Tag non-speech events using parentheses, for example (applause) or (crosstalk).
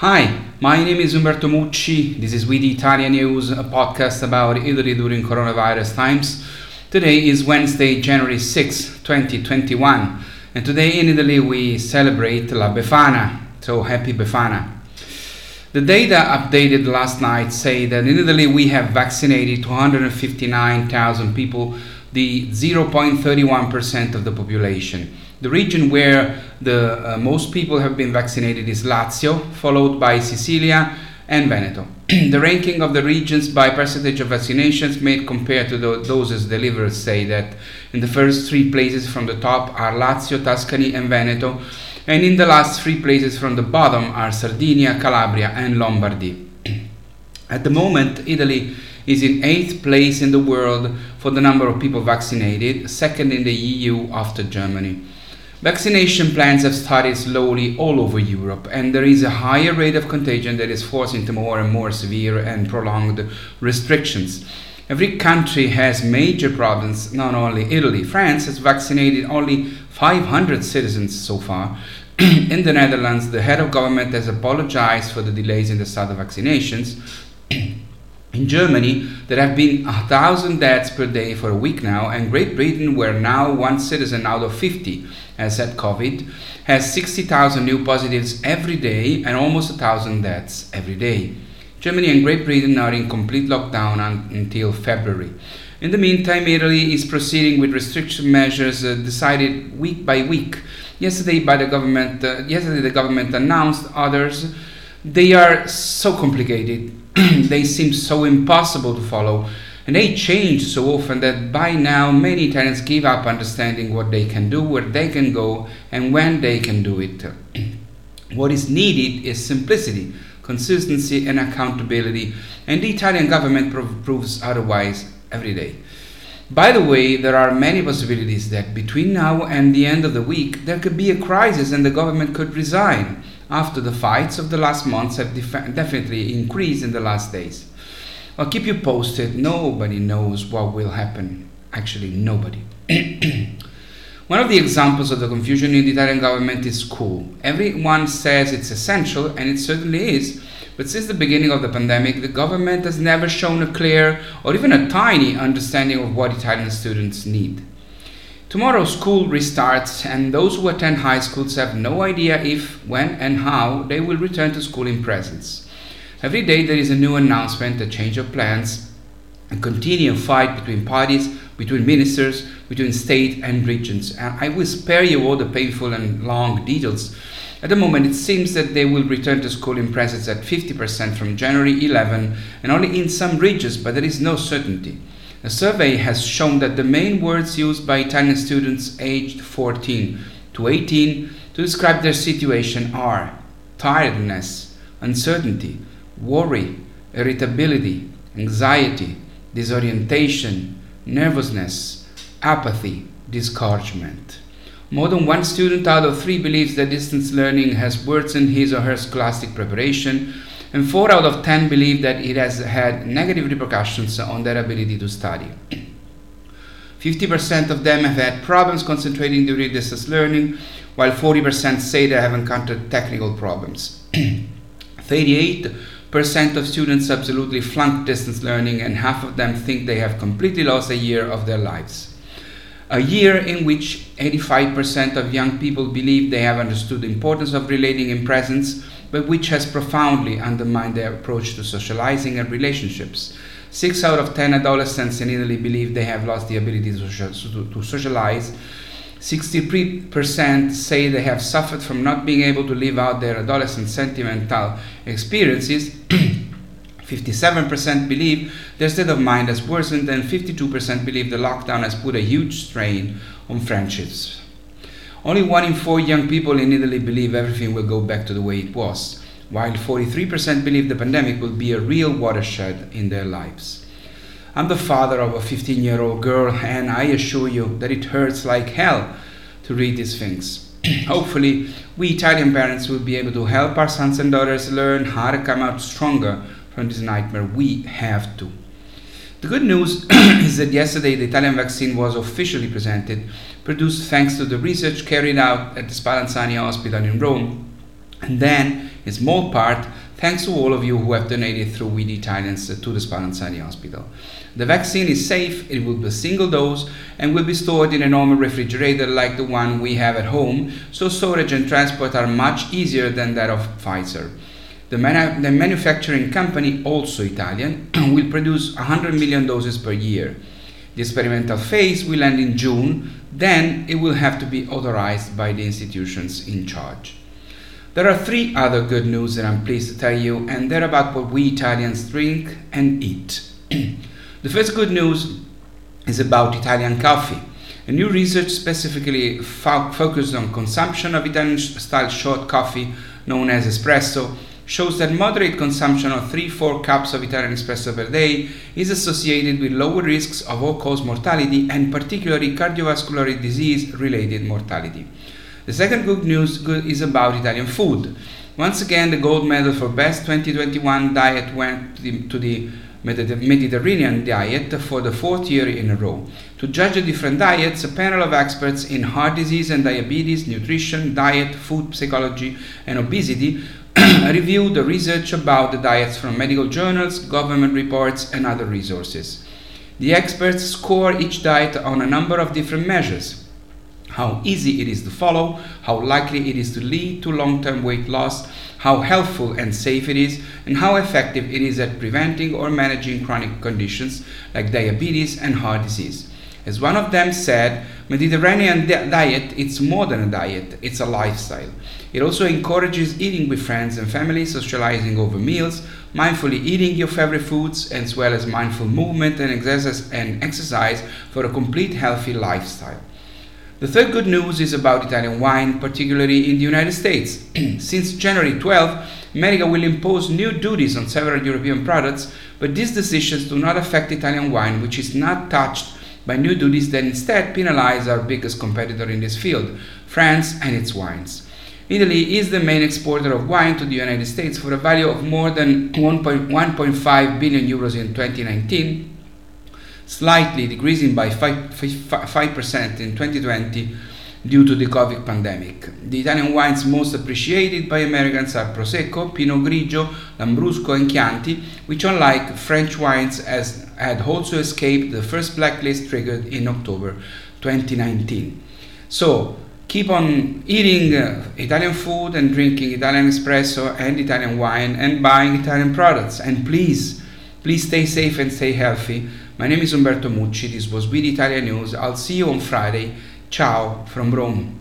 Hi, my name is Umberto Mucci. This is We the Italian News, a podcast about Italy during coronavirus times. Today is Wednesday, January 6, 2021, and today in Italy we celebrate La Befana. So happy Befana. The data updated last night say that in Italy we have vaccinated 259,000 people, the 0.31% of the population. The region where the uh, most people have been vaccinated is Lazio, followed by Sicilia and Veneto. (clears throat) the ranking of the regions by percentage of vaccinations made compared to the doses delivered say that in the first three places from the top are Lazio, Tuscany, and Veneto, and in the last three places from the bottom are Sardinia, Calabria, and Lombardy. (clears throat) At the moment, Italy is in eighth place in the world for the number of people vaccinated, second in the EU after Germany. Vaccination plans have started slowly all over Europe, and there is a higher rate of contagion that is forcing into more and more severe and prolonged restrictions. Every country has major problems, not only Italy. France has vaccinated only 500 citizens so far. (clears throat) in the Netherlands, the head of government has apologized for the delays in the start of vaccinations. In Germany, there have been a thousand deaths per day for a week now, and Great Britain, where now one citizen out of 50 has had COVID, has 60,000 new positives every day and almost a thousand deaths every day. Germany and Great Britain are in complete lockdown un- until February. In the meantime, Italy is proceeding with restriction measures uh, decided week by week. Yesterday, by the government, uh, yesterday the government announced others. They are so complicated (clears throat) they seem so impossible to follow, and they change so often that by now many Italians give up understanding what they can do, where they can go, and when they can do it. (clears throat) what is needed is simplicity, consistency, and accountability, and the Italian government prov- proves otherwise every day. By the way, there are many possibilities that between now and the end of the week there could be a crisis and the government could resign after the fights of the last months have def- definitely increased in the last days. I'll keep you posted. Nobody knows what will happen. Actually, nobody. (clears throat) One of the examples of the confusion in the Italian government is school. Everyone says it's essential, and it certainly is. But since the beginning of the pandemic, the government has never shown a clear or even a tiny understanding of what Italian students need. Tomorrow, school restarts, and those who attend high schools have no idea if, when, and how they will return to school in presence. Every day there is a new announcement, a change of plans, a continued fight between parties, between ministers, between state and regions. And I will spare you all the painful and long details. At the moment, it seems that they will return to school in presence at 50% from January 11 and only in some regions, but there is no certainty. A survey has shown that the main words used by Italian students aged 14 to 18 to describe their situation are tiredness, uncertainty, worry, irritability, anxiety, disorientation, nervousness, apathy, discouragement. More than one student out of three believes that distance learning has worsened his or her scholastic preparation and 4 out of 10 believe that it has had negative repercussions on their ability to study. 50% of them have had problems concentrating during distance learning, while 40% say they have encountered technical problems. (clears throat) 38% of students absolutely flunked distance learning, and half of them think they have completely lost a year of their lives. A year in which 85% of young people believe they have understood the importance of relating in presence but which has profoundly undermined their approach to socializing and relationships. Six out of ten adolescents in Italy believe they have lost the ability to, socialize. 63% say they have suffered from not being able to live out their adolescent sentimental experiences. (clears throat) 57% believe their state of mind has worsened, and 52% believe the lockdown has put a huge strain on friendships. Only one in four young people in Italy believe everything will go back to the way it was, while 43% believe the pandemic will be a real watershed in their lives. I'm the father of a 15 year old girl, and I assure you that it hurts like hell to read these things. (clears throat) Hopefully, we Italian parents will be able to help our sons and daughters learn how to come out stronger from this nightmare. We have to. The good news (clears throat) is that yesterday the Italian vaccine was officially presented, produced thanks to the research carried out at the Spallanzani Hospital in Rome, And then, in small part, thanks to all of you who have donated through We the Italians to the Spallanzani Hospital. The vaccine is safe, it will be a single dose, and will be stored in a normal refrigerator like the one we have at home, so storage and transport are much easier than that of Pfizer. The, manu- the manufacturing company, also Italian, (clears throat) will produce 100 million doses per year. The experimental phase will end in June, then it will have to be authorized by the institutions in charge. There are three other good news that I'm pleased to tell you, and they're about what we Italians drink and eat. (clears throat) The first good news is about Italian coffee. A new research specifically fo- focused on consumption of Italian style short coffee known as espresso shows that moderate consumption of 3-4 cups of Italian espresso per day is associated with lower risks of all-cause mortality and particularly cardiovascular disease related mortality. The second good news is about Italian food. Once again, the gold medal for best 2021 diet went to the Mediterranean diet for the fourth year in a row. To judge the different diets, a panel of experts in heart disease and diabetes, nutrition, diet, food psychology, and obesity reviewed the research about the diets from medical journals, government reports, and other resources. The experts score each diet on a number of different measures how easy it is to follow, how likely it is to lead to long term weight loss, how helpful and safe it is, and how effective it is at preventing or managing chronic conditions like diabetes and heart disease. As one of them said, Mediterranean di- diet it's more than a diet, it's a lifestyle. It also encourages eating with friends and family, socializing over meals, mindfully eating your favorite foods, as well as mindful movement and exercise, for a complete healthy lifestyle. The third good news is about Italian wine, particularly in the United States. (clears throat) Since January 12, America will impose new duties on several European products, but these decisions do not affect Italian wine, which is not touched by new duties that instead penalize our biggest competitor in this field, France and its wines. Italy is the main exporter of wine to the United States for a value of more than 1.5 billion euros in 2019 slightly decreasing by 5%, 5% in 2020 due to the COVID pandemic. The Italian wines most appreciated by Americans are Prosecco, Pinot Grigio, Lambrusco, and Chianti, which, unlike French wines, has, had also escaped the first blacklist triggered in October 2019. So, keep on eating uh, Italian food and drinking Italian espresso and Italian wine and buying Italian products. And please, please stay safe and stay healthy. My name is Umberto Mucci. This was We the Italians News. I'll see you on Friday. Ciao from Rome.